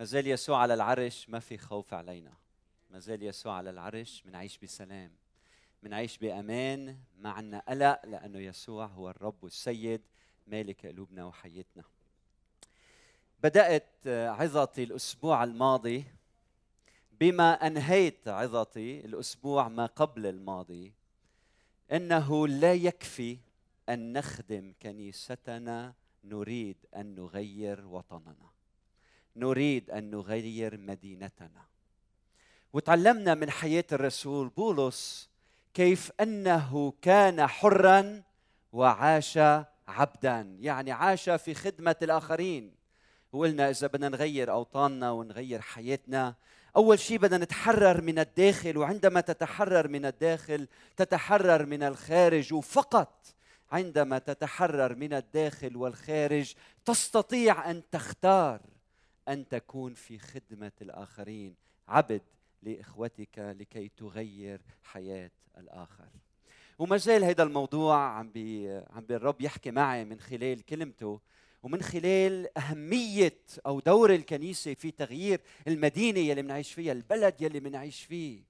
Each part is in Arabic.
ما زال يسوع على العرش ما في خوف علينا. ما زال يسوع على العرش منعيش بسلام منعيش بأمان ما عنا قلق لأنه يسوع هو الرب والسيد مالك قلوبنا وحياتنا. بدأت عظتي الأسبوع الماضي بما أنهيت عظتي الأسبوع ما قبل الماضي إنه لا يكفي أن نخدم كنيستنا نريد أن نغير وطننا. نريد أن نغير مدينتنا. وتعلمنا من حياة الرسول بولس كيف أنه كان حرا وعاش عبدا يعني عاش في خدمة الآخرين. وقلنا إذا بدنا نغير أوطاننا ونغير حياتنا أول شيء بدنا نتحرر من الداخل وعندما تتحرر من الداخل تتحرر من الخارج وفقط عندما تتحرر من الداخل والخارج تستطيع أن تختار. أن تكون في خدمة الآخرين. عبد لإخوتك لكي تغير حياة الآخر. وما زال هذا الموضوع عم بي عم الرب يحكي معي من خلال كلمته ومن خلال أهمية أو دور الكنيسة في تغيير المدينة يلي بنعيش فيها البلد يلي بنعيش فيه.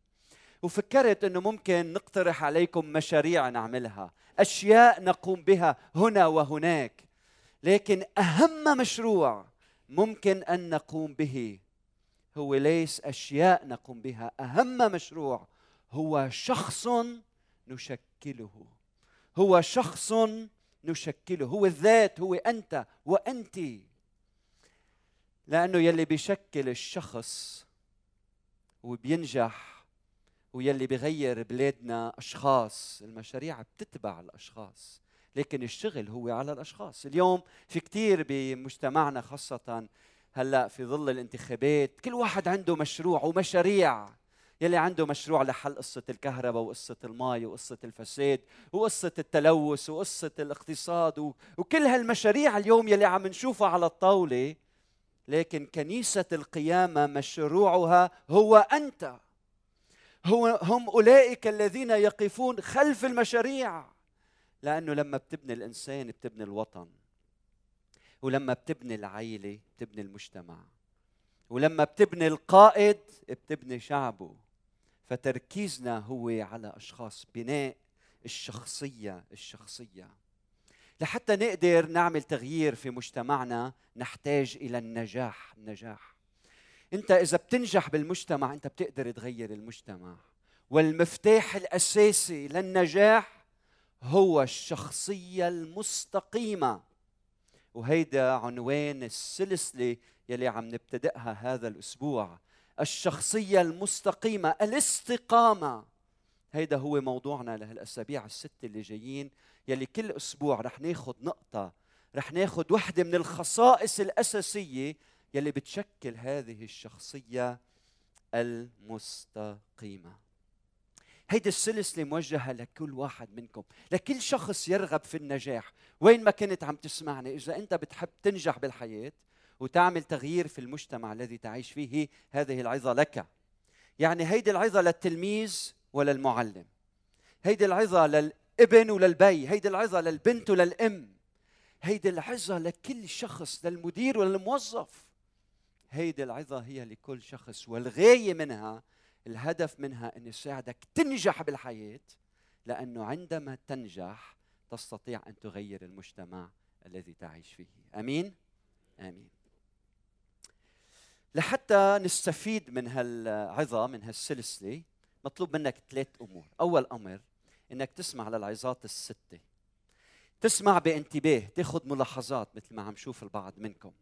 وفكرت أنه ممكن نقترح عليكم مشاريع نعملها أشياء نقوم بها هنا وهناك. لكن أهم مشروع ممكن أن نقوم به. هو ليس أشياء نقوم بها. أهم مشروع هو شخص نشكله. هو شخص نشكله. هو الذات هو أنت وأنت. لأنه يلي بيشكل الشخص وبينجح ويلي بغير بلادنا أشخاص المشاريع بتتبع الأشخاص. لكن الشغل هو على الأشخاص. اليوم في كثير بمجتمعنا خاصة هلأ في ظل الانتخابات كل واحد عنده مشروع ومشاريع. يلي عنده مشروع لحل قصة الكهرباء وقصة الماء وقصة الفساد وقصة التلوث وقصة الاقتصاد وكل هالمشاريع اليوم يلي عم نشوفها على الطاولة. لكن كنيسة القيامة مشروعها هو أنت. هو هم أولئك الذين يقفون خلف المشاريع. لأنه لما بتبني الإنسان بتبني الوطن ولما بتبني العيلة بتبني المجتمع ولما بتبني القائد بتبني شعبه. فتركيزنا هو على أشخاص بناء الشخصية الشخصية. لحتى نقدر نعمل تغيير في مجتمعنا نحتاج إلى النجاح النجاح. أنت إذا بتنجح بالمجتمع أنت بتقدر تغير المجتمع. والمفتاح الأساسي للنجاح هو الشخصية المستقيمة. وهيدا عنوان السلسلة يلي عم نبتدئها هذا الأسبوع. الشخصية المستقيمة الاستقامة. هيدا هو موضوعنا لهالأسابيع الست اللي جايين يلي كل أسبوع رح ناخذ نقطة رح ناخذ وحدة من الخصائص الأساسية يلي بتشكل هذه الشخصية المستقيمة. هيدي السلسلة موجهة لكل واحد منكم لكل شخص يرغب في النجاح. وين ما كنت عم تسمعني إذا أنت بتحب تنجح بالحياة وتعمل تغيير في المجتمع الذي تعيش فيه هذه العظة لك. يعني هيدي العظة للتلميذ وللمعلم. هيدي العظة للابن وللبي. هيدي العظة للبنت وللأم. هيدي العظة لكل شخص للمدير وللموظف. هيدي العظة هي لكل شخص والغاية منها الهدف منها أن يساعدك تنجح بالحياة لأنه عندما تنجح تستطيع أن تغير المجتمع الذي تعيش فيه. أمين؟ آمين. لحتى نستفيد من هالعظة من هالسلسلة مطلوب منك ثلاث أمور. أول أمر أنك تسمع للعظات الستة. تسمع بانتباه تاخذ ملاحظات مثل ما عم شوف البعض منكم.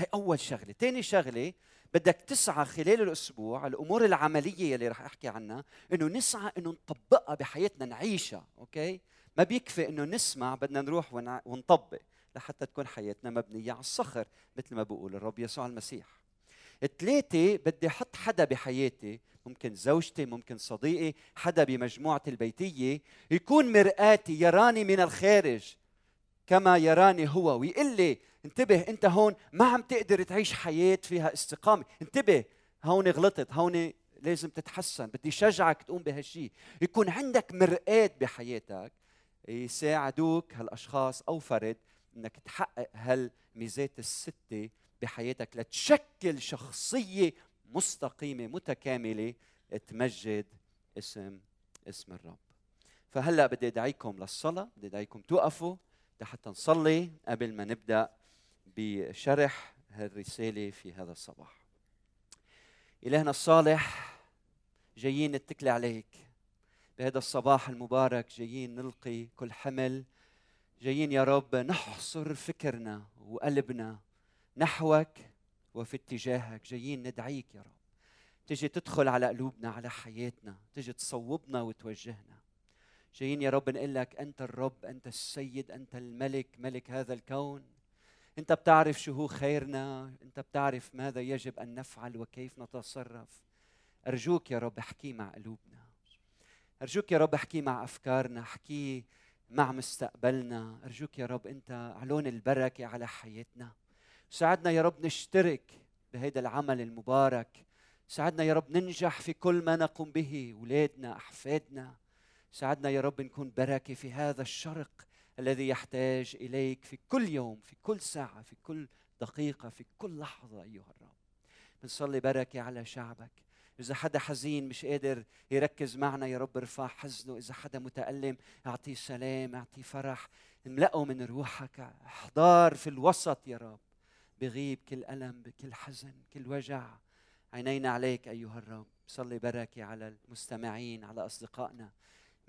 هي أول شغلة. ثاني شغلة بدك تسعى خلال الأسبوع الأمور العملية اللي رح أحكي عنها إنه نسعى إنه نطبقها بحياتنا نعيشها أوكي؟ ما بيكفي إنه نسمع بدنا نروح ونطبق لحتى تكون حياتنا مبنية على الصخر مثل ما بقول الرب يسوع المسيح. ثلاثة بدي أحط حدا بحياتي ممكن زوجتي ممكن صديقي حدا بمجموعتي البيتية يكون مرآتي يراني من الخارج. كما يراني هو. ويقول لي انتبه انت هون ما عم تقدر تعيش حياة فيها استقامة. انتبه هون غلطت هون لازم تتحسن. بدي شجعك تقوم بهالشيء يكون عندك مرآة بحياتك يساعدوك هالأشخاص أو فرد إنك تحقق هالميزات الستة بحياتك لتشكل شخصية مستقيمة متكاملة تمجد اسم اسم الرب. فهلأ بدي أدعيكم للصلاة بدي أدعيكم توقفوا. حتى نصلي قبل ما نبدأ بشرح هالرسالة في هذا الصباح. إلهنا الصالح جايين نتكل عليك. بهذا الصباح المبارك جايين نلقي كل حمل. جايين يا رب نحصر فكرنا وقلبنا نحوك وفي اتجاهك. جايين ندعيك يا رب. تجي تدخل على قلوبنا على حياتنا. تجي تصوبنا وتوجهنا. جايين يا رب نقول لك أنت الرب أنت السيد أنت الملك ملك هذا الكون. أنت بتعرف شو هو خيرنا أنت بتعرف ماذا يجب أن نفعل وكيف نتصرف. أرجوك يا رب احكي مع قلوبنا. أرجوك يا رب احكي مع أفكارنا احكي مع مستقبلنا. أرجوك يا رب أنت علون البركة على حياتنا. ساعدنا يا رب نشترك بهذا العمل المبارك. ساعدنا يا رب ننجح في كل ما نقوم به اولادنا أحفادنا. ساعدنا يا رب نكون بركه في هذا الشرق الذي يحتاج إليك في كل يوم في كل ساعة في كل دقيقة في كل لحظة أيها الرب بنصلي بركه على شعبك إذا حدا حزين مش قادر يركز معنا يا رب ارفع حزنه، إذا حدا متألم أعطيه سلام، أعطيه فرح، املأه من روحك، احضار في الوسط يا رب. بغيب كل ألم، بكل حزن، كل وجع. عينينا عليك أيها الرب، صلي بركة على المستمعين، على أصدقائنا.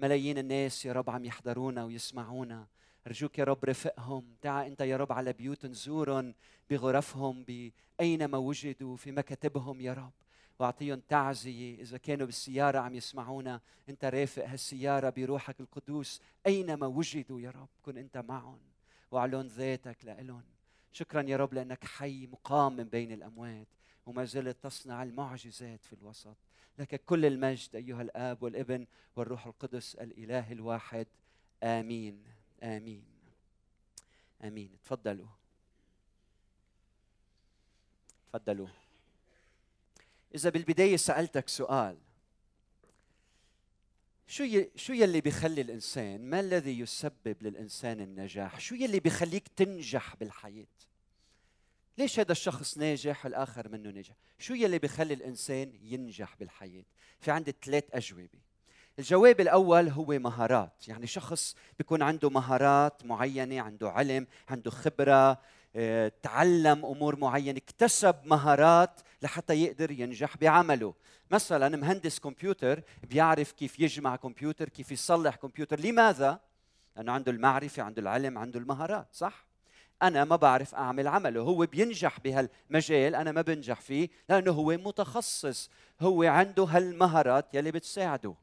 ملايين الناس يا رب عم يحضرونا ويسمعونا. أرجوك يا رب رفقهم تعا أنت يا رب على بيوت زورهم بغرفهم بأينما وجدوا في مكاتبهم يا رب. واعطيهم تعزية. إذا كانوا بالسيارة عم يسمعونا أنت رافق هالسيارة بروحك القدوس أينما وجدوا يا رب. كن أنت معهم وأعلن ذاتك لهم شكرا يا رب لأنك حي مقام من بين الأموات. وما زلت تصنع المعجزات في الوسط. لك كل المجد أيها الآب والابن والروح القدس الإله الواحد. آمين. آمين. آمين. تفضلوا. تفضلوا. إذا بالبداية سألتك سؤال. شو ي... شو يلي بيخلي الإنسان ما الذي يسبب للإنسان النجاح؟ شو يلي بيخليك تنجح بالحياة؟ ليش هذا الشخص ناجح والآخر منه ناجح؟ شو يلي بيخلي الإنسان ينجح بالحياة؟ في عندي ثلاث أجوبة. الجواب الأول هو مهارات. يعني شخص بيكون عنده مهارات معينة عنده علم عنده خبرة آه، تعلم أمور معينة اكتسب مهارات لحتى يقدر ينجح بعمله. مثلا مهندس كمبيوتر بيعرف كيف يجمع كمبيوتر كيف يصلح كمبيوتر. لماذا؟ لأنه عنده المعرفة عنده العلم عنده المهارات صح؟ أنا ما بعرف أعمل عمله. هو بينجح بهالمجال أنا ما بنجح فيه لأنه هو متخصص. هو عنده هالمهارات يلي بتساعده.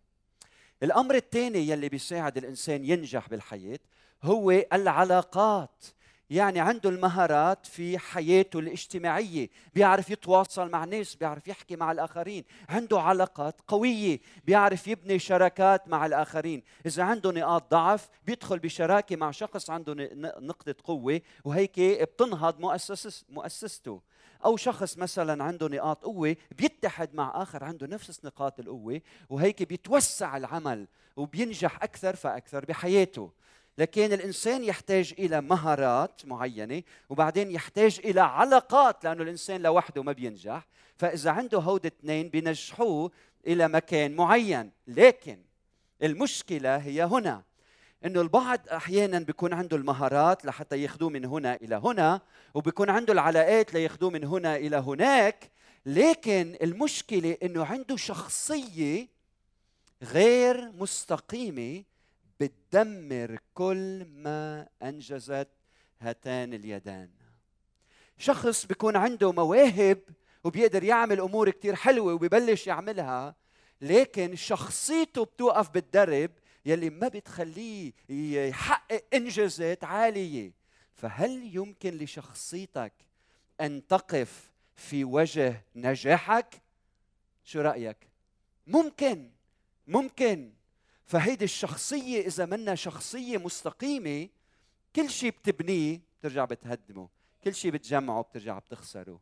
الأمر الثاني يلي بيساعد الإنسان ينجح بالحياة هو العلاقات. يعني عنده المهارات في حياته الاجتماعية بيعرف يتواصل مع ناس بيعرف يحكي مع الآخرين عنده علاقات قوية بيعرف يبني شراكات مع الآخرين. إذا عنده نقاط ضعف بيدخل بشراكة مع شخص عنده نقطة قوة وهيك بتنهض مؤسس مؤسسته. أو شخص مثلا عنده نقاط قوة بيتحد مع آخر عنده نفس نقاط القوة وهيك بيتوسع العمل وبينجح أكثر فأكثر بحياته. لكن الإنسان يحتاج إلى مهارات معينة وبعدين يحتاج إلى علاقات لأنه الإنسان لوحده ما بينجح. فإذا عنده هود اثنين بينجحوه إلى مكان معين. لكن المشكلة هي هنا إنه البعض أحيانا بيكون عنده المهارات لحتى ياخذوه من هنا إلى هنا وبيكون عنده العلاقات لياخذوه من هنا إلى هناك. لكن المشكلة إنه عنده شخصية غير مستقيمة بتدمر كل ما أنجزت هاتان اليدان. شخص بيكون عنده مواهب وبيقدر يعمل أمور كتير حلوة وبيبلش يعملها لكن شخصيته بتوقف بالدرب يلي ما بتخليه يحقق إنجازات عالية. فهل يمكن لشخصيتك أن تقف في وجه نجاحك؟ شو رأيك؟ ممكن ممكن. فهيدي الشخصية إذا منا شخصية مستقيمة كل شيء بتبنيه بترجع بتهدمه كل شيء بتجمعه بترجع بتخسره.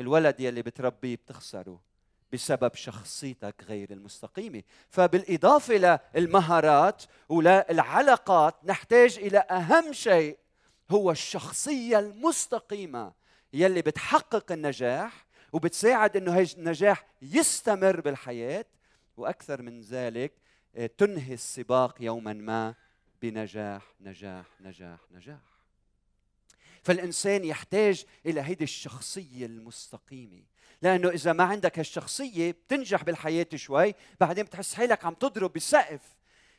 الولد يلي بتربيه بتخسره بسبب شخصيتك غير المستقيمة. فبالإضافة للمهارات وللعلاقات نحتاج إلى أهم شيء هو الشخصية المستقيمة يلي بتحقق النجاح وبتساعد إنه هذا النجاح يستمر بالحياة. وأكثر من ذلك تنهي السباق يوما ما بنجاح نجاح نجاح نجاح. فالإنسان يحتاج إلى هيدي الشخصية المستقيمة لأنه إذا ما عندك هالشخصية بتنجح بالحياة شوي بعدين بتحس حالك عم تضرب بالسقف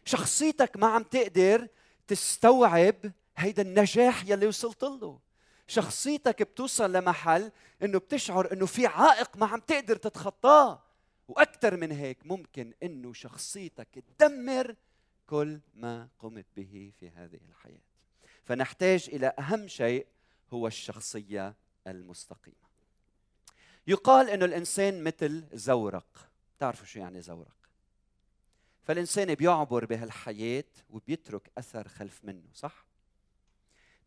شخصيتك ما عم تقدر تستوعب هيدا النجاح يلي وصلت له. شخصيتك بتوصل لمحل إنه بتشعر إنه في عائق ما عم تقدر تتخطاه. وأكثر من هيك ممكن إنه شخصيتك تدمر كل ما قمت به في هذه الحياة. فنحتاج إلى أهم شيء هو الشخصية المستقيمة. يقال إنه الإنسان مثل زورق. تعرفوا شو يعني زورق؟ فالإنسان بيعبر بهالحياة وبيترك أثر خلف منه صح؟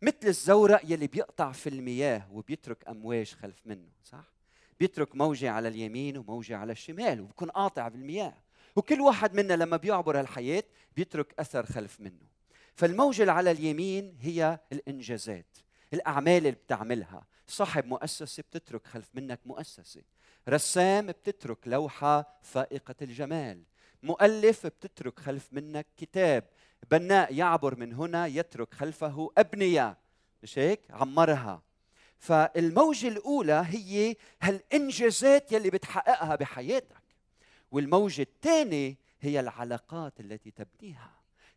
مثل الزورق يلي بيقطع في المياه وبيترك أمواج خلف منه صح؟ بيترك موجة على اليمين وموجة على الشمال وبكون قاطع بالمياه وكل واحد منا لما بيعبر هالحياة بيترك أثر خلف منه. فالموجة اللي على اليمين هي الإنجازات الأعمال اللي بتعملها. صاحب مؤسسة بتترك خلف منك مؤسسة. رسام بتترك لوحة فائقة الجمال. مؤلف بتترك خلف منك كتاب. بناء يعبر من هنا يترك خلفه أبنية. مش هيك؟ عمرها. فالموجة الأولى هي هالإنجازات يلي بتحققها بحياتك. والموجة الثانية هي العلاقات التي تبنيها.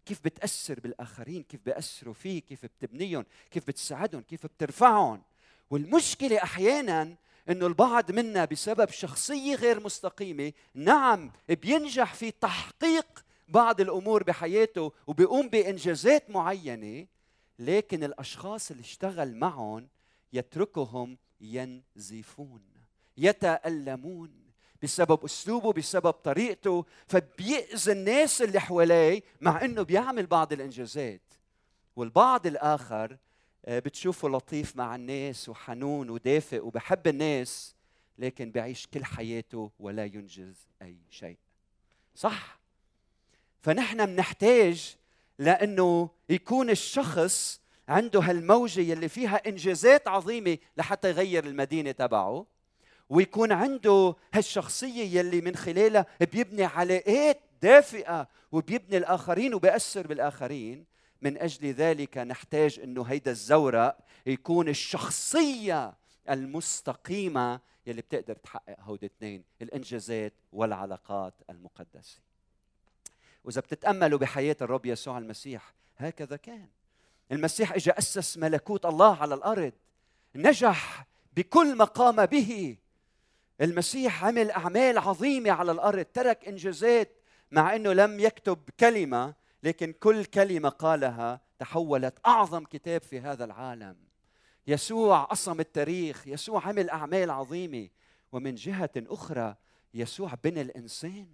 كيف بتأثر بالآخرين كيف بيأثروا فيك كيف بتبنيهم كيف بتساعدهم كيف بترفعهم. والمشكلة أحيانا إنه البعض منا بسبب شخصية غير مستقيمة نعم بينجح في تحقيق بعض الأمور بحياته وبيقوم بإنجازات معينة لكن الأشخاص اللي اشتغل معهم يتركهم ينزفون يتألمون بسبب أسلوبه بسبب طريقته فبيأذي الناس اللي حواليه مع إنه بيعمل بعض الإنجازات. والبعض الآخر آه، بتشوفه لطيف مع الناس وحنون ودافئ وبحب الناس لكن بيعيش كل حياته ولا ينجز أي شيء. صح؟ فنحن بنحتاج لأنه يكون الشخص عنده هالموجة يلي فيها إنجازات عظيمة لحتى يغير المدينة تبعه ويكون عنده هالشخصية يلي من خلالها بيبني علاقات دافئة وبيبني الآخرين وبيأثر بالآخرين. من أجل ذلك نحتاج إنه هيدا الزورق يكون الشخصية المستقيمة يلي بتقدر تحقق هودي الاثنين الإنجازات والعلاقات المقدسة. وإذا بتتأملوا بحياة الرب يسوع المسيح هكذا كان. المسيح اجى أسس ملكوت الله على الأرض نجح بكل ما قام به. المسيح عمل أعمال عظيمة على الأرض ترك إنجازات مع إنه لم يكتب كلمة لكن كل كلمة قالها تحولت أعظم كتاب في هذا العالم. يسوع قسم التاريخ يسوع عمل أعمال عظيمة. ومن جهة أخرى يسوع بنى الإنسان.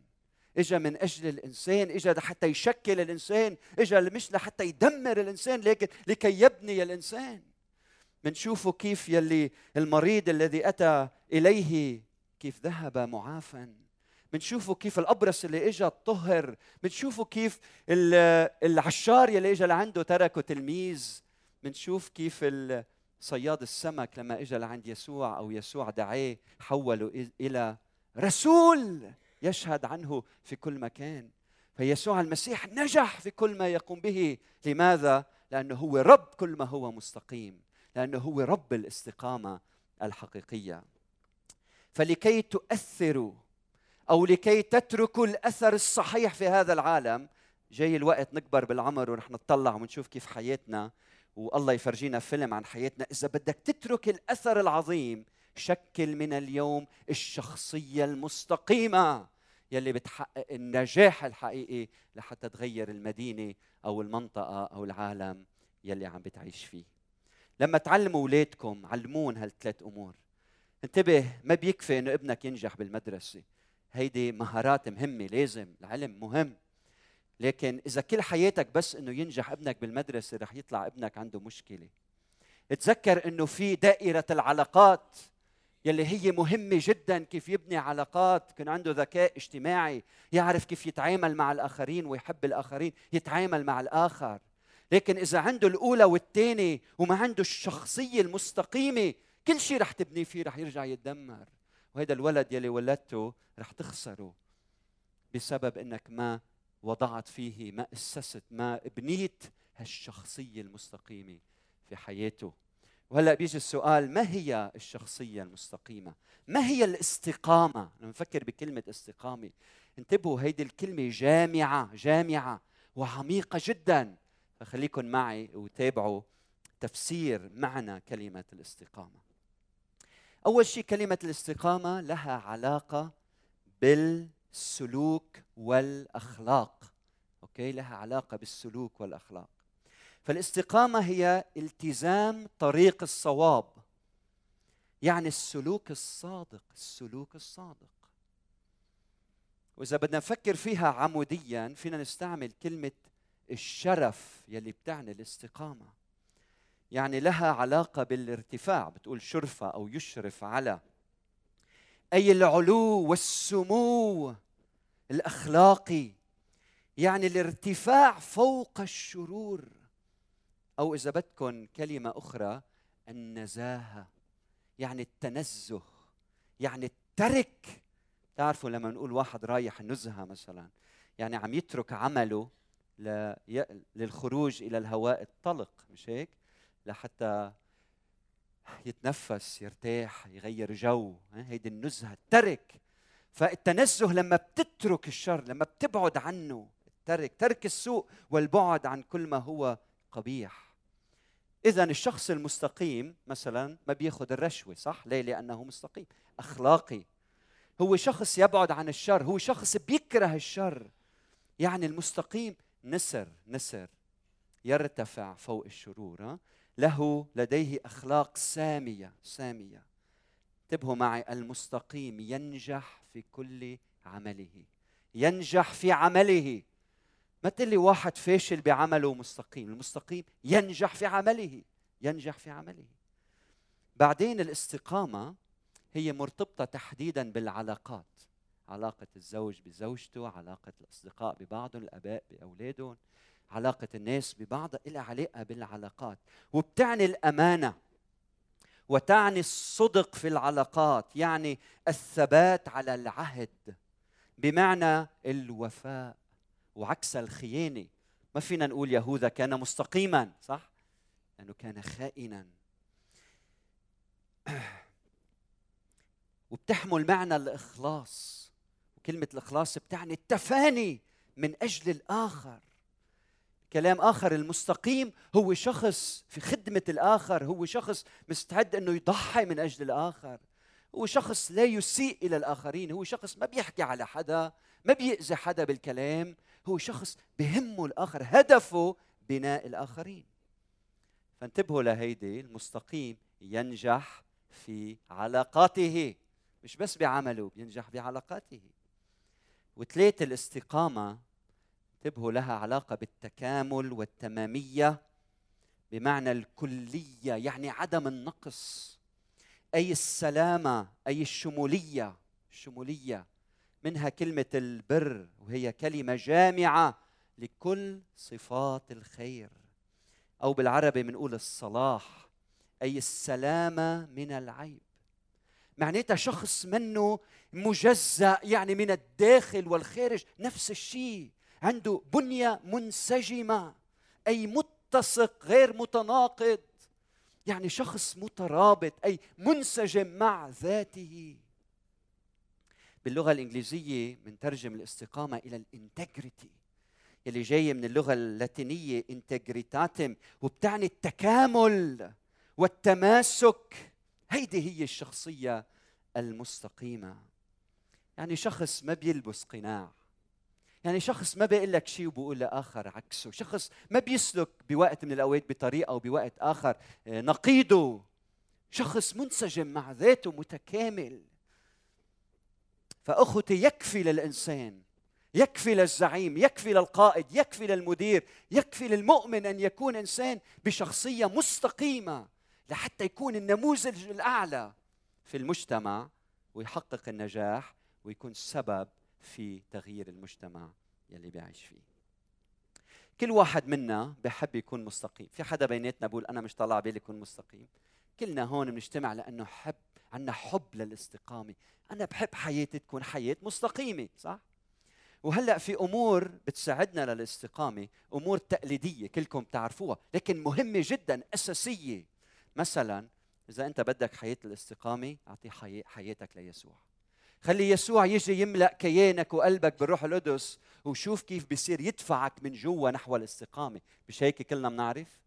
اجى من أجل الإنسان اجى لحتى يشكل الإنسان اجى مش لحتى يدمر الإنسان لكن لكي يبني الإنسان. بنشوفه كيف يلي المريض الذي أتى إليه كيف ذهب معافى بنشوفوا كيف الأبرص اللي اجى طهر. بنشوفوا كيف العشار اللي اجى لعنده تركه تلميذ. بنشوف كيف صياد السمك لما اجى لعند يسوع أو يسوع دعاه حوله إلى رسول. يشهد عنه في كل مكان. فيسوع المسيح نجح في كل ما يقوم به. لماذا؟ لأنه هو رب كل ما هو مستقيم. لأنه هو رب الاستقامة الحقيقية. فلكي تؤثروا أو لكي تتركوا الأثر الصحيح في هذا العالم جاي الوقت نكبر بالعمر ونحن نطلع ونشوف كيف حياتنا. والله يفرجينا فيلم عن حياتنا. إذا بدك تترك الأثر العظيم شكل من اليوم الشخصية المستقيمة يلي بتحقق النجاح الحقيقي لحتى تغير المدينة أو المنطقة أو العالم يلي عم بتعيش فيه. لما تعلموا أولادكم علمون هالثلاث أمور. انتبه ما بيكفي إنه ابنك ينجح بالمدرسة. هيدي مهارات مهمة لازم. العلم مهم. لكن إذا كل حياتك بس إنه ينجح ابنك بالمدرسة رح يطلع ابنك عنده مشكلة. تذكر إنه في دائرة العلاقات يلي هي مهمة جدا كيف يبني علاقات يكون عنده ذكاء اجتماعي يعرف كيف يتعامل مع الآخرين ويحب الآخرين يتعامل مع الآخر. لكن إذا عنده الأولى والثانية وما عنده الشخصية المستقيمة كل شيء رح تبنيه فيه رح يرجع يتدمر. وهذا الولد يلي ولدته رح تخسره بسبب إنك ما وضعت فيه ما أسست ما بنيت هالشخصية المستقيمة في حياته. وهلا بيجي السؤال ما هي الشخصية المستقيمة؟ ما هي الاستقامة؟ لما نفكر بكلمة استقامة. انتبهوا هيدي الكلمة جامعة جامعة وعميقة جدا. فخليكم معي وتابعوا تفسير معنى كلمة الاستقامة. أول شيء كلمة الاستقامة لها علاقة بالسلوك والأخلاق. أوكي؟ لها علاقة بالسلوك والأخلاق. فالاستقامة هي التزام طريق الصواب. يعني السلوك الصادق السلوك الصادق. وإذا بدنا نفكر فيها عموديا فينا نستعمل كلمة الشرف يلي بتعني الاستقامة. يعني لها علاقة بالارتفاع. بتقول شرفة أو يشرف على. أي العلو والسمو الأخلاقي. يعني الارتفاع فوق الشرور. أو إذا بدكم كلمة أخرى النزاهة يعني التنزه يعني الترك. تعرفوا لما نقول واحد رايح نزهة مثلا يعني عم يترك عمله للخروج إلى الهواء الطلق مش هيك؟ لحتى يتنفس يرتاح يغير جو هيدي النزهة الترك. فالتنزه لما بتترك الشر لما بتبعد عنه الترك ترك السوء والبعد عن كل ما هو قبيح. اذا الشخص المستقيم مثلا ما بياخذ الرشوة صح؟ ليه؟ لأنه مستقيم. أخلاقي. هو شخص يبعد عن الشر هو شخص بيكره الشر. يعني المستقيم نسر نسر. يرتفع فوق الشرور له لديه أخلاق سامية سامية. انتبهوا معي المستقيم ينجح في كل عمله. ينجح في عمله. ما تقول لي واحد فاشل بعمله مستقيم؟ المستقيم ينجح في عمله ينجح في عمله. بعدين الاستقامة هي مرتبطة تحديدا بالعلاقات. علاقة الزوج بزوجته علاقة الأصدقاء ببعضهم الأباء بأولادهم علاقة الناس ببعضها لها علاقة بالعلاقات. وبتعني الأمانة وتعني الصدق في العلاقات يعني الثبات على العهد. بمعنى الوفاء. وعكس الخيانة. ما فينا نقول يهوذا كان مستقيما صح؟ لأنه كان خائنا. وبتحمل معنى الإخلاص. وكلمة الإخلاص بتعني التفاني من أجل الآخر. كلام آخر المستقيم هو شخص في خدمة الآخر هو شخص مستعد إنه يضحي من أجل الآخر. هو شخص لا يسيء إلى الآخرين هو شخص ما بيحكي على حدا ما بيأذي حدا بالكلام. هو شخص بهمه الآخر هدفه بناء الآخرين. فانتبهوا لهيدي المستقيم ينجح في علاقاته. مش بس بعمله بينجح بعلاقاته. وثلاثة الاستقامة انتبهوا لها علاقة بالتكامل والتمامية بمعنى الكلية يعني عدم النقص. أي السلامة أي الشمولية الشموليه منها كلمة البر وهي كلمة جامعة لكل صفات الخير. أو بالعربي بنقول الصلاح أي السلامة من العيب. معناتها شخص منه مجزأ يعني من الداخل والخارج نفس الشيء. عنده بنية منسجمة أي متسق غير متناقض. يعني شخص مترابط أي منسجم مع ذاته. باللغة الإنجليزية بنترجم الاستقامة إلى الإنتجريتي اللي جاية من اللغة اللاتينية انتجريتاتم وبتعني التكامل والتماسك. هيدي هي الشخصية المستقيمة. يعني شخص ما بيلبس قناع يعني شخص ما بيقول لك شيء وبقول لآخر عكسه شخص ما بيسلك بوقت من الأوقات بطريقة وبوقت آخر آه، نقيضه. شخص منسجم مع ذاته متكامل. فأخوتي يكفي للإنسان يكفي للزعيم يكفي للقائد يكفي للمدير يكفي للمؤمن أن يكون إنسان بشخصية مستقيمة لحتى يكون النموذج الأعلى في المجتمع ويحقق النجاح ويكون سبب في تغيير المجتمع يلي بيعيش فيه. كل واحد منا بحب يكون مستقيم. في حدا بيناتنا بقول أنا مش طالع بالي يكون مستقيم. كلنا هون بنجتمع لأنه حب عندنا حب للاستقامة. أنا بحب حياتي تكون حياة مستقيمة صح؟ وهلأ في أمور بتساعدنا للاستقامة أمور تقليدية كلكم تعرفوها لكن مهمة جدا أساسية. مثلا إذا أنت بدك حياة الاستقامة أعطي حياتك ليسوع. خلي يسوع يجي يملأ كيانك وقلبك بالروح القدس وشوف كيف بيصير يدفعك من جوا نحو الاستقامة. مش هيك كلنا بنعرف؟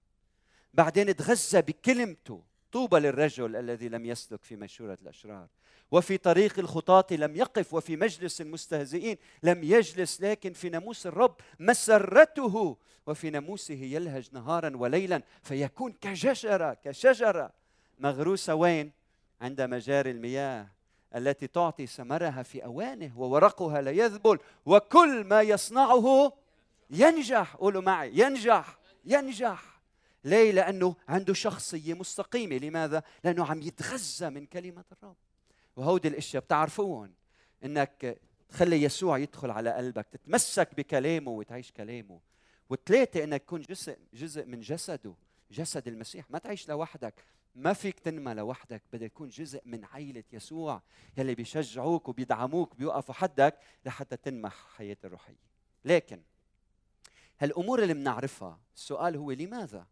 بعدين تغذى بكلمته. طوبى للرجل الذي لم يسلك في مشورة الأشرار. وفي طريق الخطاة لم يقف وفي مجلس المستهزئين لم يجلس لكن في ناموس الرب مسرته وفي ناموسه يلهج نهارا وليلا فيكون كشجرة كشجرة. مغروسة وين؟ عند مجاري المياه التي تعطي ثمرها في أوانه وورقها لا يذبل وكل ما يصنعه ينجح. قولوا معي ينجح ينجح. ليه؟ لأنه عنده شخصية مستقيمة. لماذا؟ لأنه عم يتغذى من كلمة الرب. وهودي الأشياء بتعرفوهم إنك تخلي يسوع يدخل على قلبك تتمسك بكلامه وتعيش كلامه. وثلاثة إنك تكون جزء جزء من جسده جسد المسيح. ما تعيش لوحدك. ما فيك تنمى لوحدك. بدك تكون جزء من عيلة يسوع يلي بيشجعوك وبيدعموك بيوقفوا حدك لحتى تنمح حياة الروحية. لكن هالأمور اللي بنعرفها السؤال هو لماذا؟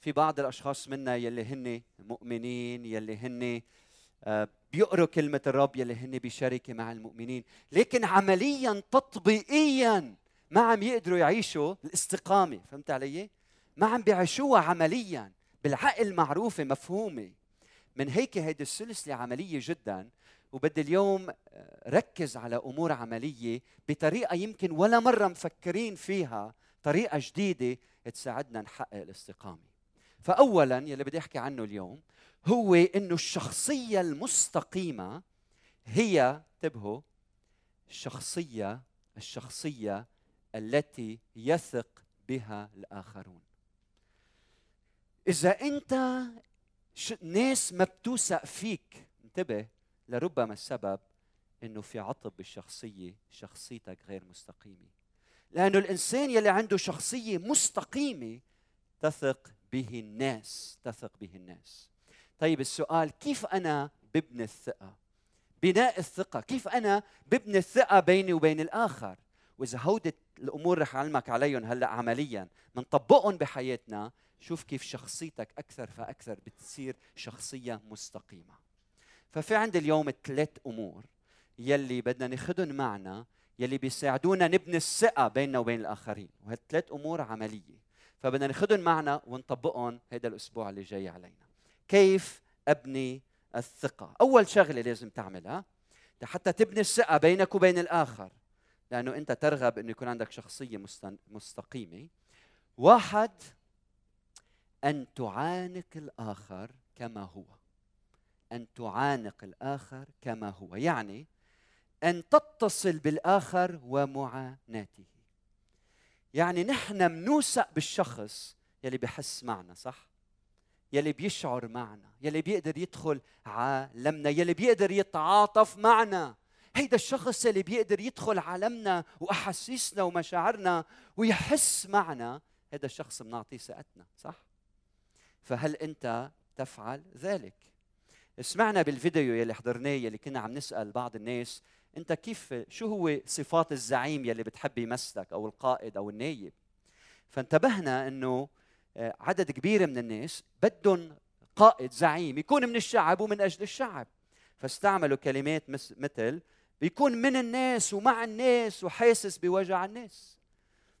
في بعض الأشخاص منا يلي هن مؤمنين يلي هن آه، بيقروا كلمة الرب يلي هن بشركة مع المؤمنين. لكن عمليا تطبيقيا ما عم يقدروا يعيشوا الاستقامة. فهمت علي؟ ما عم بيعيشوها عمليا بالعقل معروفة مفهومة. من هيك هيدي السلسلة عملية جدا. وبدي اليوم آه، ركز على أمور عملية بطريقة يمكن ولا مرة مفكرين فيها طريقة جديدة تساعدنا نحقق الاستقامة. فاولا يلي بدي أحكي عنه اليوم هو إنه الشخصية المستقيمة هي انتبهوا الشخصية الشخصية التي يثق بها الآخرون. إذا أنت ناس ما بتوثق فيك انتبه لربما السبب إنه في عطب بالشخصية شخصيتك غير مستقيمة. لأنه الإنسان يلي عنده شخصية مستقيمة تثق به الناس تثق به الناس. طيب السؤال كيف أنا ببني الثقة؟ بناء الثقة كيف أنا ببني الثقة بيني وبين الآخر؟ وإذا هودي الأمور رح أعلمك عليهم هلأ عمليا بنطبقهم بحياتنا شوف كيف شخصيتك أكثر فأكثر بتصير شخصية مستقيمة. ففي عندي اليوم ثلاث أمور يلي بدنا ناخذهم معنا يلي بيساعدونا نبني الثقة بيننا وبين الآخرين. وهالثلاث أمور عملية. فبدنا ناخذهم معنا ونطبقهم هذا الأسبوع اللي جاي علينا. كيف أبني الثقة؟ أول شغلة لازم تعملها حتى تبني الثقة بينك وبين الآخر لأنه أنت ترغب إنه يكون عندك شخصية مستقيمة. واحد أن تعانق الآخر كما هو. أن تعانق الآخر كما هو. يعني أن تتصل بالآخر ومعاناته. يعني نحن منوثق بالشخص يلي بحس معنا صح؟ يلي بيشعر معنا يلي بيقدر يدخل عالمنا يلي بيقدر يتعاطف معنا. هيدا الشخص اللي بيقدر يدخل عالمنا وأحاسيسنا ومشاعرنا ويحس معنا هذا الشخص بنعطيه ثقتنا صح؟ فهل أنت تفعل ذلك؟ سمعنا بالفيديو يلي حضرناه يلي كنا عم نسأل بعض الناس انت كيف شو هو صفات الزعيم يلي بتحب يمثلك أو القائد أو النايب؟ فانتبهنا إنه آه، عدد كبير من الناس بدهم قائد زعيم يكون من الشعب ومن أجل الشعب. فاستعملوا كلمات مثل بيكون من الناس ومع الناس وحاسس بوجع الناس.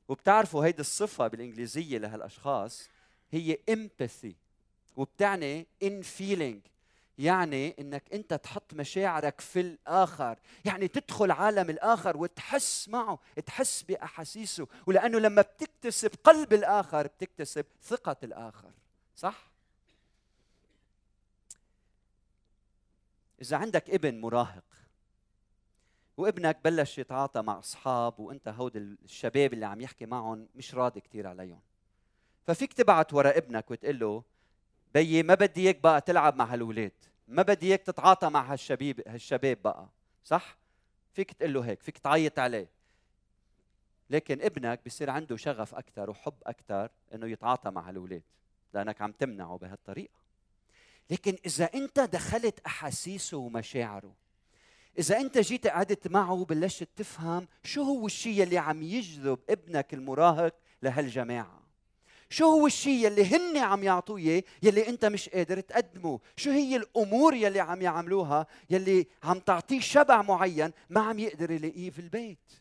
وبتعرفوا هيدي الصفة بالإنجليزية لهالأشخاص هي empathy وبتعني in feeling. يعني إنك أنت تحط مشاعرك في الآخر. يعني تدخل عالم الآخر وتحس معه تحس بأحاسيسه. ولأنه لما بتكتسب قلب الآخر بتكتسب ثقة الآخر. صح؟ إذا عندك ابن مراهق وابنك بلش يتعاطى مع أصحاب وأنت هود الشباب اللي عم يحكي معهم مش راضي كثير عليهم. ففيك تبعت ورا ابنك وتقول له بيي ما بدي إياك بقى تلعب مع هالولاد. ما بدي إياك تتعاطى مع هالشباب هالشباب بقى. صح؟ فيك تقول له هيك فيك تعيط عليه. لكن ابنك بصير عنده شغف أكثر وحب أكثر إنه يتعاطى مع هالولاد لأنك عم تمنعه بهالطريقة. لكن إذا أنت دخلت أحاسيسه ومشاعره إذا أنت جيت قعدت معه وبلشت تفهم شو هو الشيء اللي عم يجذب ابنك المراهق لهالجماعة. شو هو الشيء يلي هن عم يعطوه إياه يلي أنت مش قادر تقدمه؟ شو هي الأمور يلي عم يعملوها يلي عم تعطيه شبع معين ما عم يقدر يلاقيه في البيت؟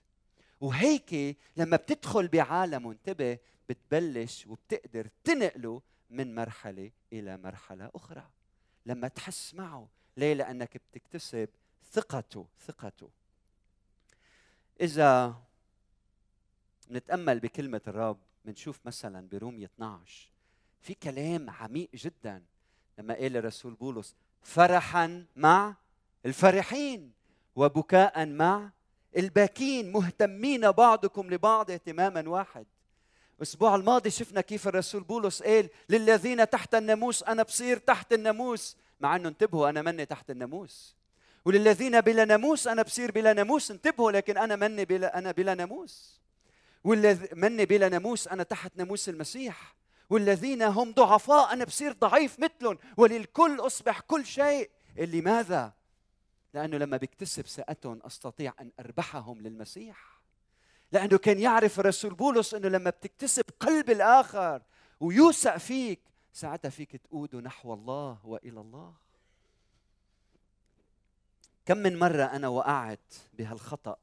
وهيك لما بتدخل بعالم انتبه بتبلش وبتقدر تنقله من مرحلة إلى مرحلة أخرى. لما تحس معه ليه؟ لأنك بتكتسب ثقته ثقته. إذا نتأمل بكلمة الرب بنشوف مثلا برومية 12 في كلام عميق جدا لما قال الرسول بولس فرحا مع الفرحين وبكاء مع الباكين مهتمين بعضكم لبعض اهتماما واحد. الأسبوع الماضي شفنا كيف الرسول بولس قال للذين تحت الناموس أنا بصير تحت الناموس. مع إنه انتبهوا أنا مني تحت الناموس. وللذين بلا ناموس أنا بصير بلا ناموس. انتبهوا لكن أنا مني بلا أنا بلا ناموس. والذي مني بلا ناموس أنا تحت ناموس المسيح. والذين هم ضعفاء أنا بصير ضعيف مثلهم. وللكل أصبح كل شيء. لماذا لأنه لما بيكتسب ثقتهم أستطيع أن أربحهم للمسيح. لأنه كان يعرف الرسول بولس إنه لما بتكتسب قلب الآخر ويوثق فيك ساعتها فيك تقوده نحو الله وإلى الله. كم من مرة أنا وقعت بهالخطأ؟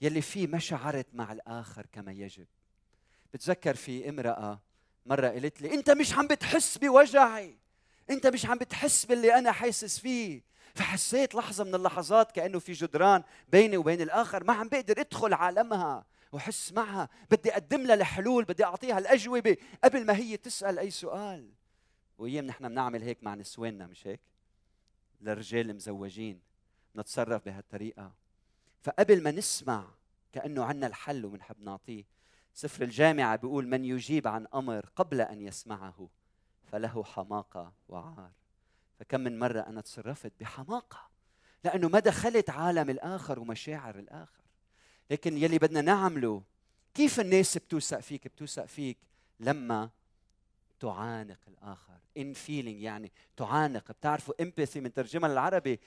يلي فيه ما شعرت مع الآخر كما يجب. بتذكر في امرأة مرة قالت لي أنت مش عم بتحس بوجعي أنت مش عم بتحس باللي أنا حاسس فيه. فحسيت لحظة من اللحظات كأنه في جدران بيني وبين الآخر ما عم بقدر أدخل عالمها وحس معها. بدي أقدم لها الحلول بدي أعطيها الأجوبة قبل ما هي تسأل أي سؤال. وأيام نحن بنعمل هيك مع نسواننا مش هيك؟ للرجال المزوجين نتصرف بهالطريقة. فقبل ما نسمع كأنه عنا الحل وبنحب نعطيه سفر الجامعة بيقول من يجيب عن أمر قبل أن يسمعه فله حماقة وعار. فكم من مرة أنا تصرفت بحماقة لأنه ما دخلت عالم الآخر ومشاعر الآخر. لكن يلي بدنا نعمله كيف الناس بتوثق فيك؟ بتوثق فيك لما تعانق الآخر. un feeling يعني تعانق. بتعرفوا empathy من ترجمة للعربي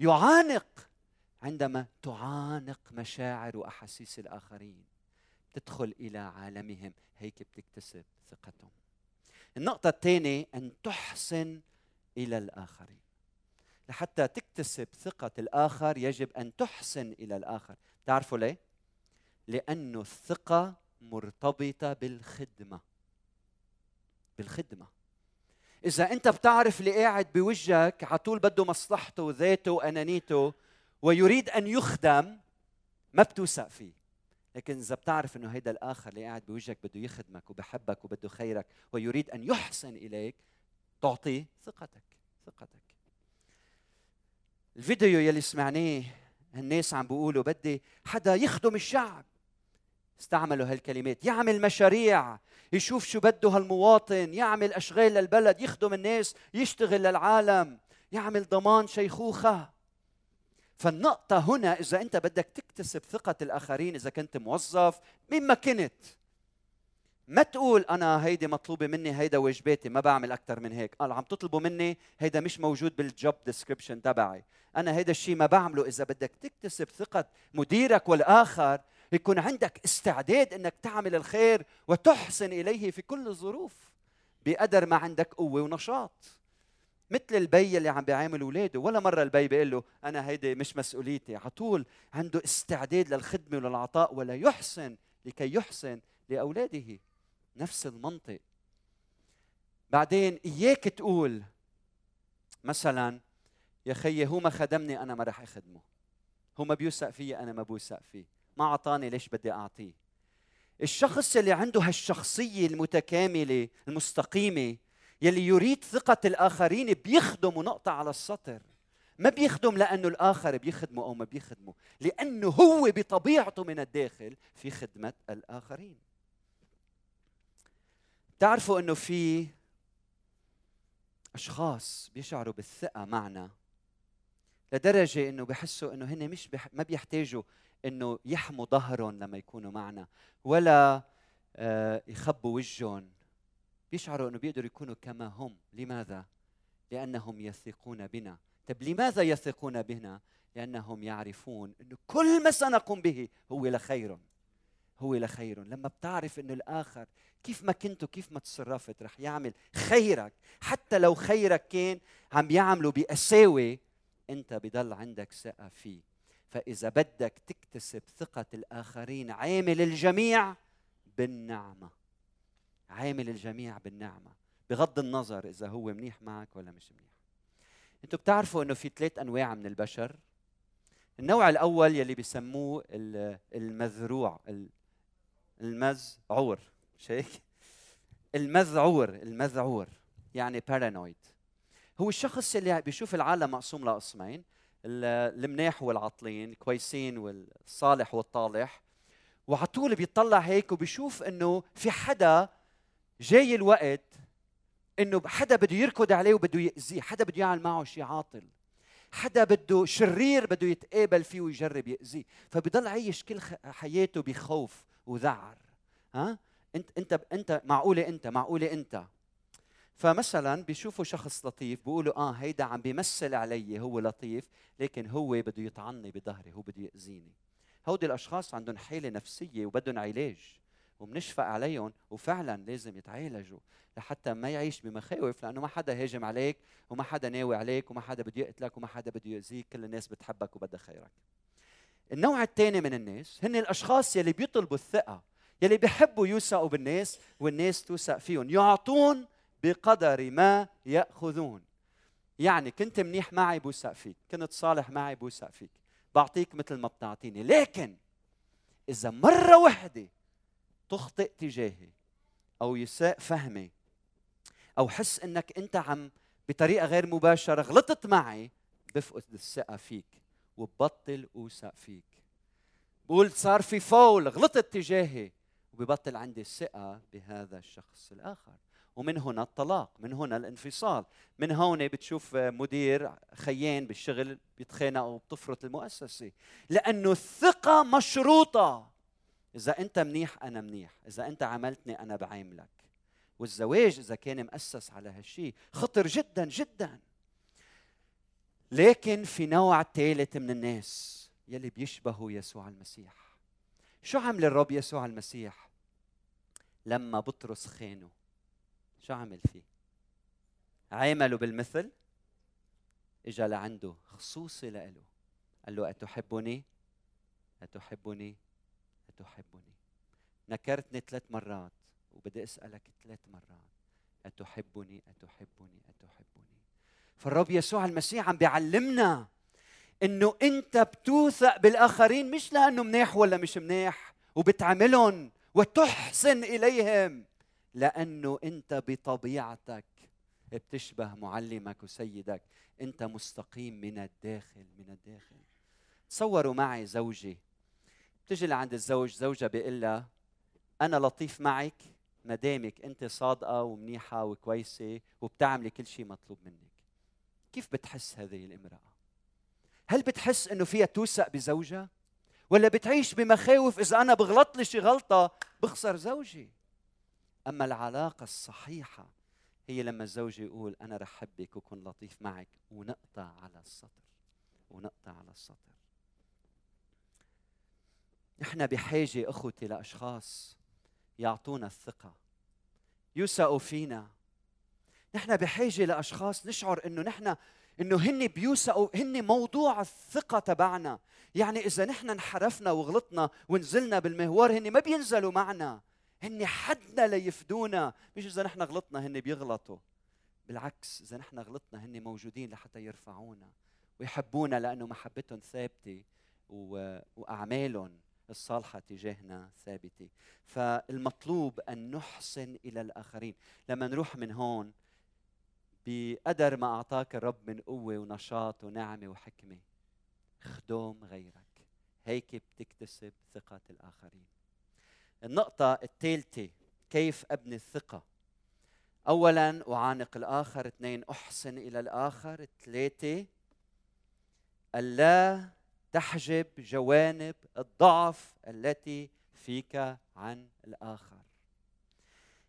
يعانق. عندما تعانق مشاعر واحاسيس الآخرين تدخل إلى عالمهم. هيك بتكتسب ثقتهم. النقطة الثانية أن تحسن إلى الآخرين. لحتى تكتسب ثقة الآخر يجب أن تحسن إلى الآخر. تعرفوا ليه؟ لأنه الثقة مرتبطة بالخدمة. بالخدمة. إذا أنت بتعرف اللي قاعد بوجهك على طول بده مصلحته وذاته وأنانيته ويريد أن يخدم ما بتوثق فيه. لكن إذا بتعرف إنه هيدا الآخر اللي قاعد بوجهك بده يخدمك وبحبك وبده خيرك ويريد أن يحسن إليك تعطيه ثقتك ثقتك. الفيديو يلي سمعناه الناس عم بيقولوا بدي حدا يخدم الشعب. استعملوا هالكلمات. يعمل مشاريع يشوف شو بده هالمواطن يعمل أشغال للبلد يخدم الناس يشتغل للعالم يعمل ضمان شيخوخة. فالنقطة هنا إذا أنت بدك تكتسب ثقة الآخرين إذا كنت موظف مما كنت. ما تقول أنا هيدي مطلوبة مني هيدا واجباتي ما بعمل أكثر من هيك. قال عم تطلبوا مني هيدا مش موجود بالجوب ديسكريبشن تبعي. أنا هيدا الشيء ما بعمله. إذا بدك تكتسب ثقة مديرك والآخر يكون عندك استعداد أنك تعمل الخير وتحسن إليه في كل الظروف بقدر ما عندك قوة ونشاط. مثل البي اللي عم بيعامل اولاده ولا مرة البي بيقول له أنا هيدي مش مسؤوليتي. على طول عنده استعداد للخدمة وللعطاء ولا يحسن لكي يحسن لأولاده. نفس المنطق. بعدين إياك تقول مثلا يا خيي هو ما خدمني أنا ما راح أخدمه. هو ما بيوثق فيي أنا ما بوثق فيه. ما أعطاني ليش بدي أعطيه؟ الشخص اللي عنده هالشخصية المتكاملة المستقيمة يلي يريد ثقة الآخرين بيخدم نقطة على السطر. ما بيخدم لأنه الآخر بيخدمه أو ما بيخدمه. لأنه هو بطبيعته من الداخل في خدمة الآخرين. تعرفوا أنه في أشخاص بيشعروا بالثقة معنا لدرجة أنه بحسوا أنه هن مش بح... ما بيحتاجوا أنه يحموا ظهرهم لما يكونوا معنا ولا آه، يخبوا وجههم. بيشعروا إنه بيقدروا يكونوا كما هم. لماذا؟ لأنهم يثقون بنا. طيب لماذا يثقون بنا؟ لأنهم يعرفون إنه كل ما سنقوم به هو لخير هو لخير لما بتعرف إنه الآخر كيف ما كنت وكيف ما تصرفت رح يعمل خيرك. حتى لو خيرك كان عم يعمله بقساوه أنت بضل عندك ثقة فيه. فإذا بدك تكتسب ثقة الآخرين عامل الجميع بالنعمة. عامل الجميع بالنعمة بغض النظر إذا هو منيح معك ولا مش منيح. أنتم بتعرفوا إنه في ثلاث أنواع من البشر. النوع الأول يلي بسموه المذروع المذعور مش هيك؟ المذعور المذعور يعني بارانويد هو الشخص اللي بيشوف العالم مقسوم لقسمين المناح والعاطلين الكويسين والصالح والطالح. وعلى طول بيطلع هيك وبيشوف إنه في حدا جاي الوقت إنه حدا بده يركض عليه وبده يأذيه حدا بده يعمل معه شيء عاطل حدا بده شرير بده يتقابل فيه ويجرب يأذيه فبضل عايش كل حياته بخوف وذعر ها؟ إنت إنت إنت معقولة إنت معقولة إنت. فمثلا بيشوفوا شخص لطيف بيقولوا آه هيدا عم بيمثل علي هو لطيف لكن هو بده يطعني بظهري هو بده يأذيني. هودي الأشخاص عندهم حالة نفسية وبدهم علاج. وبنشفق عليهم وفعلا لازم يتعالجوا لحتى ما يعيش بمخاوف لأنه ما حدا هاجم عليك وما حدا ناوي عليك وما حدا بده يقتلك وما حدا بده يأذيك كل الناس بتحبك وبدها خيرك. النوع الثاني من الناس هن الأشخاص يلي بيطلبوا الثقة يلي بيحبوا يوثقوا بالناس والناس توثق فيهم يعطون بقدر ما يأخذون. يعني كنت منيح معي بوثق فيك كنت صالح معي بوثق فيك بعطيك مثل ما بتعطيني لكن إذا مرة وحدة تخطئ تجاهي أو يساء فهمي أو حس إنك أنت عم بطريقة غير مباشرة غلطت معي بفقد الثقة فيك وببطل أوثق فيك. بقول صار في فول غلطت تجاهي وببطل عندي الثقه بهذا الشخص الآخر. ومن هنا الطلاق من هنا الانفصال من هون بتشوف مدير خيان بالشغل بيتخانقوا وبتفرط المؤسسة. لأنه الثقة مشروطة. إذا أنت منيح أنا منيح. إذا أنت عملتني أنا بعاملك. والزواج إذا كان مؤسس على هالشيء خطر جدا جدا. لكن في نوع ثالث من الناس يلي بيشبهوا يسوع المسيح. شو عمل الرب يسوع المسيح؟ لما بطرس خانه شو عمل فيه؟ عامله بالمثل؟ إجا لعنده خصوصي لإله. قال له أتحبني؟ أتحبني؟ أتحبني نكرتني ثلاث مرات وبدي أسألك ثلاث مرات. أتحبني؟ أتحبني؟ أتحبني. فالرب يسوع المسيح عم بيعلمنا إنه أنت بتوثق بالآخرين مش لأنه منيح ولا مش منيح وبتعاملهم وتحسن إليهم لأنه أنت بطبيعتك بتشبه معلمك وسيدك. أنت مستقيم من الداخل من الداخل. تصوروا معي زوجي. بتجي لعند الزوج زوجها بيقول لها أنا لطيف معك ما دامك أنت صادقة ومنيحة وكويسة وبتعملي كل شيء مطلوب منك. كيف بتحس هذه الامرأة؟ هل بتحس إنه فيها توثق بزوجها؟ ولا بتعيش بمخاوف إذا أنا بغلط لي شي غلطة بخسر زوجي؟ أما العلاقة الصحيحة هي لما الزوج يقول أنا رح احبك وكن لطيف معك ونقطع على السطر ونقطع على السطر. نحن بحاجة أخوتي لأشخاص يعطونا الثقة يوثقوا فينا. نحن بحاجة لأشخاص نشعر إنه نحن إنه هن بيوثقوا هن موضوع الثقة تبعنا. يعني إذا نحن انحرفنا وغلطنا ونزلنا بالمهوار هن ما بينزلوا معنا. هن حدنا ليفدونا. مش إذا نحن غلطنا هن بيغلطوا. بالعكس إذا نحن غلطنا هن موجودين لحتى يرفعونا ويحبونا لأنه محبتهم ثابتة وأعمالهم الصالحة تجاهنا ثابتة. فالمطلوب أن نحسن إلى الآخرين. لما نروح من هون بقدر ما أعطاك الرب من قوة ونشاط ونعمة وحكمة خدوم غيرك. هيك بتكتسب ثقة الآخرين. النقطة الثالثة كيف أبني الثقة؟ اولا أعانق الآخر. اثنين أحسن إلى الآخر. ثلاثة ألا تحجب جوانب الضعف التي فيك عن الآخر.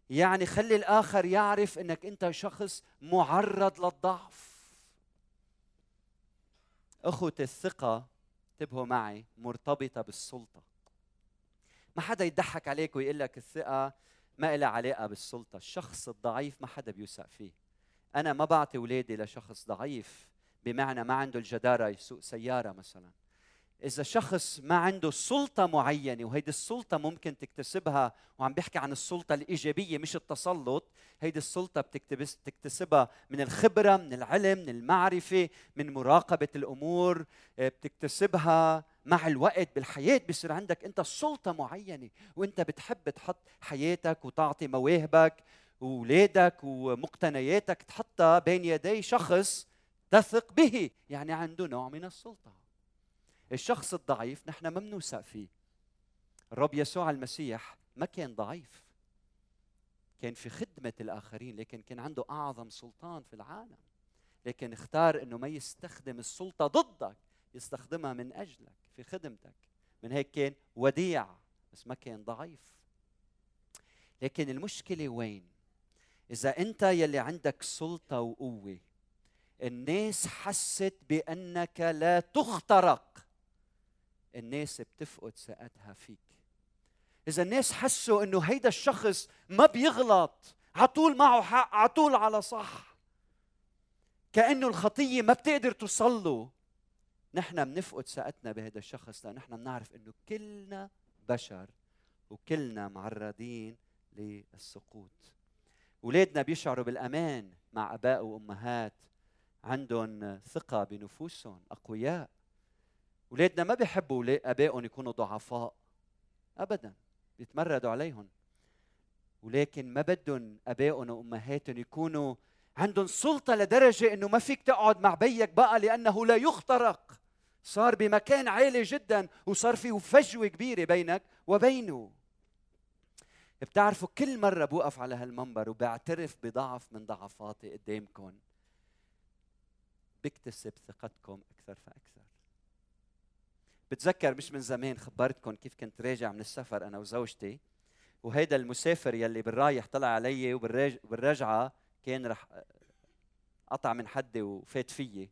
يعني خلي الآخر يعرف إنك أنت شخص معرض للضعف. اخوة الثقة انتبهوا معي مرتبطة بالسلطة. ما حدا يضحك عليك ويقول لك الثقة ما لها علاقة بالسلطة. الشخص الضعيف ما حدا بيوثق فيه. أنا ما بعطي أولادي لشخص ضعيف بمعنى ما عنده الجدارة يسوق سيارة مثلا. إذا شخص ما عنده سلطة معينة وهيدي السلطة ممكن تكتسبها وعم بيحكي عن السلطة الإيجابية مش التسلط هيدي السلطة بتكتسبها من الخبرة من العلم من المعرفة من مراقبة الأمور آه، بتكتسبها مع الوقت بالحياة بصير عندك أنت سلطة معينة وأنت بتحب تحط حياتك وتعطي مواهبك وولادك ومقتنياتك تحطها بين يدي شخص تثق به يعني عنده نوع من السلطة. الشخص الضعيف نحن ما بنوثق فيه. الرب يسوع المسيح ما كان ضعيف. كان في خدمة الآخرين لكن كان عنده أعظم سلطان في العالم. لكن اختار أنه ما يستخدم السلطة ضدك يستخدمها من أجلك في خدمتك. من هيك كان وديع بس ما كان ضعيف. لكن المشكلة وين؟ إذا أنت يلي عندك سلطة وقوة الناس حست بأنك لا تخترق. الناس بتفقد ثقتها فيك. إذا الناس حسوا إنه هيدا الشخص ما بيغلط على طول معه حق على طول على صح. كأنه الخطية ما بتقدر توصل له نحن بنفقد ثقتنا بهذا الشخص لأن نحن بنعرف إنه كلنا بشر وكلنا معرضين للسقوط. اولادنا بيشعروا بالأمان مع اباء وأمهات. عندهم ثقة بنفوسهم أقوياء. اولادنا ما بيحبوا آبائهم يكونوا ضعفاء ابدا بيتمردوا عليهم. ولكن ما بدهم آبائهم وأمهاتهم يكونوا عندهم سلطة لدرجة إنه ما فيك تقعد مع بيك بقى لأنه لا يخترق. صار بمكان عالي جدا وصار في فجوة كبيرة بينك وبينه. بتعرفوا كل مرة بوقف على هالمنبر وبعترف بضعف من ضعفاتي قدامكم بكتسب ثقتكم أكثر فأكثر. بتذكر مش من زمان خبرتكم كيف كنت راجع من السفر أنا وزوجتي وهيدا المسافر يلي بالرايح طلع علي وبالرجعه كان رح قطع من حدي وفات فيي.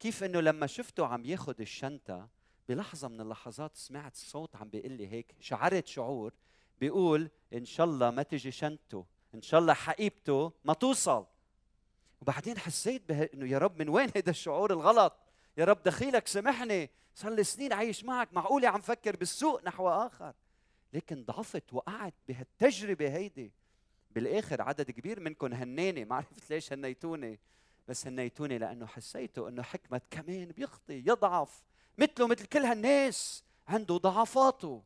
كيف إنه لما شفته عم ياخذ الشنطة بلحظة من اللحظات سمعت صوت عم بيقول لي هيك شعرت شعور بيقول إن شاء الله ما تجي شنطته إن شاء الله حقيبته ما توصل. وبعدين حسيت إنه يا رب من وين هذا الشعور الغلط؟ يا رب دخيلك سامحني. صار لي سنين عايش معك معقولة عم فكر بالسوء نحو آخر. لكن ضعفت وقعت بهالتجربة هيدي. بالآخر عدد كبير منكم هناني ما عرفت ليش هنيتوني. بس هنيتوني لأنه حسيتوا أنه حكمة كمان بيخطي يضعف مثله مثل كل هالناس عنده ضعفاته.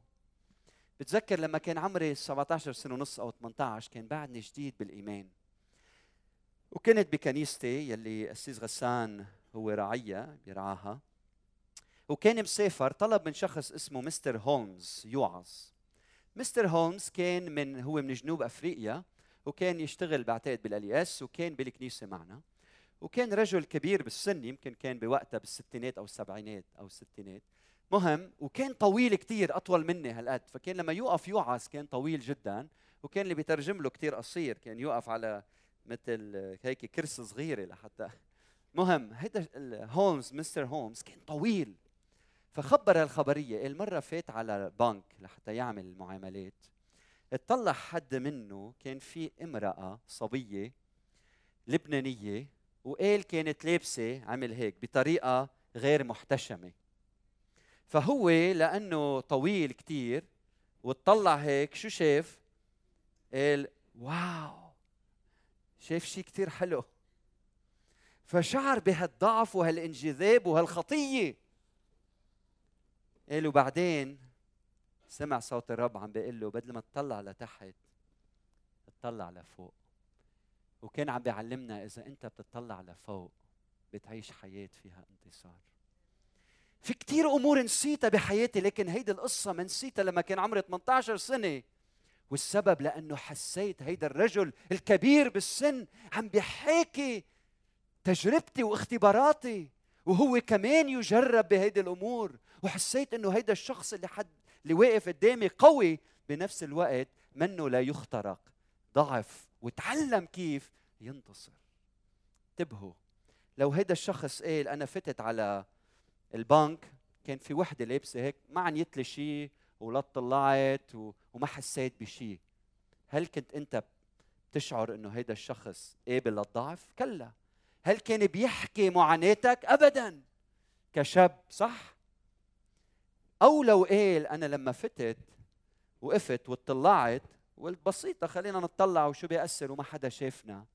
بتذكر لما كان عمري 17 سنة ونص أو 18 كان بعدني جديد بالإيمان. وكنت بكنيستي يلي أسيس غسان هو راعية بيرعاها. وكان مسافر طلب من شخص اسمه مستر هولمز يوعظ. مستر هولمز كان من هو من جنوب أفريقيا وكان يشتغل بعتقد بالألياس وكان بالكنيسة معنا. وكان رجل كبير بالسن يمكن كان بوقتها بالستينات أو السبعينات أو الستينات مهم وكان طويل كتير أطول مني هالقد. فكان لما يوقف يوعظ كان طويل جدا وكان اللي بيترجم له كتير قصير. كان يوقف على مثل هيك كرسي صغيرة لحتى. مهم هيدا هولمز مستر هولمز كان طويل. فخبر هالخبريه قال مره فات على بنك لحتى يعمل المعاملات اطلع حد منه كان في امرأة صبية لبنانية وقال كانت لابسة عمل هيك بطريقة غير محتشمة. فهو لأنه طويل كتير وطلع هيك شو شاف؟ قال واو شاف شيء كتير حلو. فشعر بهالضعف وهالانجذاب وهالخطية. قال بعدين سمع صوت الرب عم بيقول له بدل ما تطلع لتحت تطلع لفوق. وكان عم بيعلمنا إذا أنت بتطلع لفوق بتعيش حياة فيها انتصار. في كتير أمور نسيتها بحياتي لكن هيدي القصة ما نسيتها لما كان عمري 18 سنة. والسبب لأنه حسيت هيدا الرجل الكبير بالسن عم بيحاكي تجربتي واختباراتي وهو كمان يجرب بهيدي الأمور. وحسيت إنه هيدا الشخص اللي حد اللي واقف قدامي قوي بنفس الوقت منه لا يخترق. ضعف وتعلم كيف ينتصر. انتبهوا. لو هيدا الشخص قال أنا فتت على البنك كان في وحدة لابسة هيك ما عنيت لي شيء ولا طلعت وما حسيت بشيء هل كنت أنت بتشعر إنه هيدا الشخص قابل للضعف؟ كلا. هل كان بيحكي معاناتك؟ ابدا. كشاب صح؟ أو لو قال أنا لما فتت وقفت وطلعت وقلت بسيطة خلينا نطلع وشو بيأثر وما حدا شافنا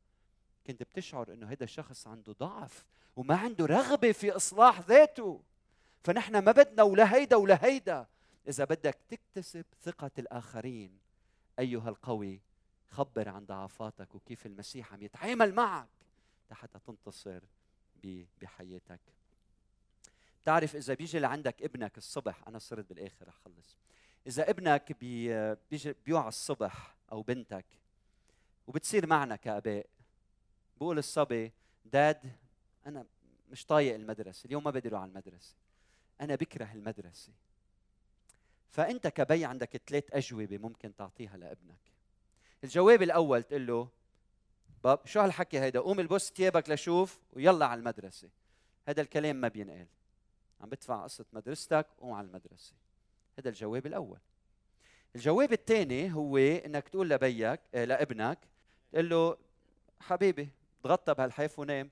كنت بتشعر إنه هذا الشخص عنده ضعف وما عنده رغبة في إصلاح ذاته. فنحن ما بدنا ولا هيدا ولا هيدا. إذا بدك تكتسب ثقة الآخرين أيها القوي خبر عن ضعفاتك وكيف المسيح عم يتعامل معك حتى تنتصر بحياتك. بتعرف إذا بيجي لعندك ابنك الصبح أنا صرت بالآخر رح خلص إذا ابنك بي بيجي بيوعى الصبح أو بنتك وبتصير معنا كآباء بقول الصبي داد أنا مش طايق المدرسة اليوم ما بدي أروح على المدرسة أنا بكره المدرسة. فأنت كبي عندك ثلاث أجوبة ممكن تعطيها لابنك. الجواب الأول تقول له باب شو هالحكي هيدا؟ قوم البس ثيابك لشوف ويلا على المدرسة. هذا الكلام ما بينقال. عم بدفع قصة مدرستك قوم على المدرسة. هذا الجواب الأول. الجواب الثاني هو إنك تقول لبيك آه، لابنك تقول له حبيبي تغطى بهالحيف ونام.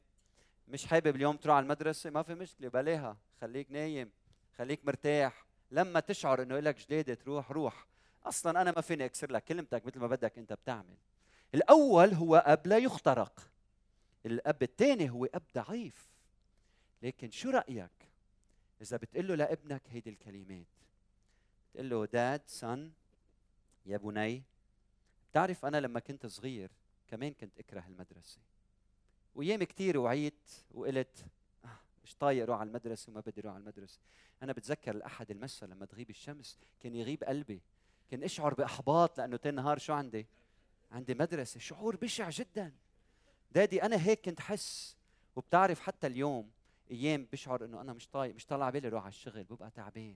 مش حابب اليوم تروح على المدرسة؟ ما في مشكلة بلاها. خليك نايم خليك مرتاح. لما تشعر إنه لك جديدة تروح روح. أصلا أنا ما فيني أكسر لك كلمتك مثل ما بدك أنت بتعمل. الأول هو أب لا يخترق. الأب الثاني هو أب ضعيف. لكن شو رأيك؟ إذا بتقول له لابنك هيدي الكلمات بتقول له داد سن يا بني. بتعرف أنا لما كنت صغير كمان كنت أكره المدرسة. وأيام كثير وعيت وقلت آه مش طايق أروح على المدرسة وما بدي أروح على المدرسة. أنا بتذكر الاحد المساء لما تغيب الشمس كان يغيب قلبي كان أشعر بإحباط لأنه تاني نهار شو عندي؟ عندي مدرسة شعور بشع جدا. دادي أنا هيك كنت حس. وبتعرف حتى اليوم أيام بشعر إنه أنا مش طايق مش طالع بالي أروح على الشغل ببقى تعبان.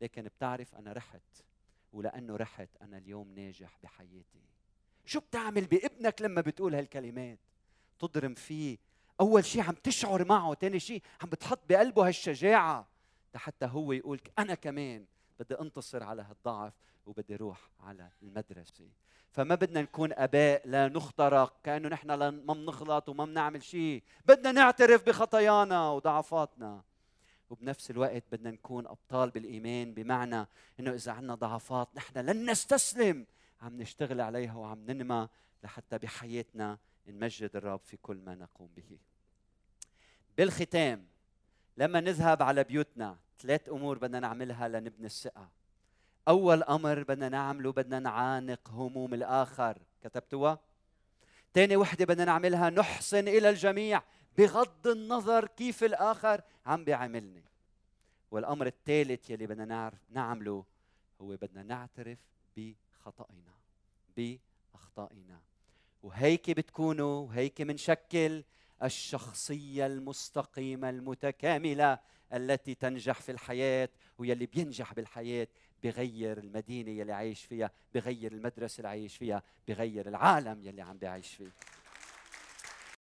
لكن بتعرف أنا رحت ولأنه رحت أنا اليوم ناجح بحياتي. شو بتعمل بابنك لما بتقول هالكلمات؟ تضرم فيه. أول شيء عم تشعر معه ثاني شيء عم بتحط بقلبه هالشجاعة. حتى هو يقول أنا كمان بدي أنتصر على هالضعف. وبدي أروح على المدرسة. فما بدنا نكون أباء لا نخترق كأنه نحن ما بنغلط وما بنعمل شيء. بدنا نعترف بخطايانا وضعفاتنا. وبنفس الوقت بدنا نكون أبطال بالإيمان بمعنى إنه إذا عندنا ضعفات نحن لن نستسلم. عم نشتغل عليها وعم ننمى لحتى بحياتنا نمجد الرب في كل ما نقوم به. بالختام لما نذهب على بيوتنا ثلاث أمور بدنا نعملها لنبني الثقة. أول أمر بدنا نعمله بدنا نعانق هموم الآخر. كتبتوها؟ ثاني وحدة بدنا نعملها نحسن إلى الجميع بغض النظر كيف الآخر عم بيعاملني. والأمر الثالث يلي بدنا نعرف نعمله هو بدنا نعترف بخطئنا بأخطائنا. وهيك بتكونوا وهيك منشكل الشخصية المستقيمة المتكاملة التي تنجح في الحياة ويلي بينجح بالحياة. بغير المدينة يلي عايش فيها بغير المدرسة اللي عايش فيها بغير العالم يلي عم بيعيش فيه.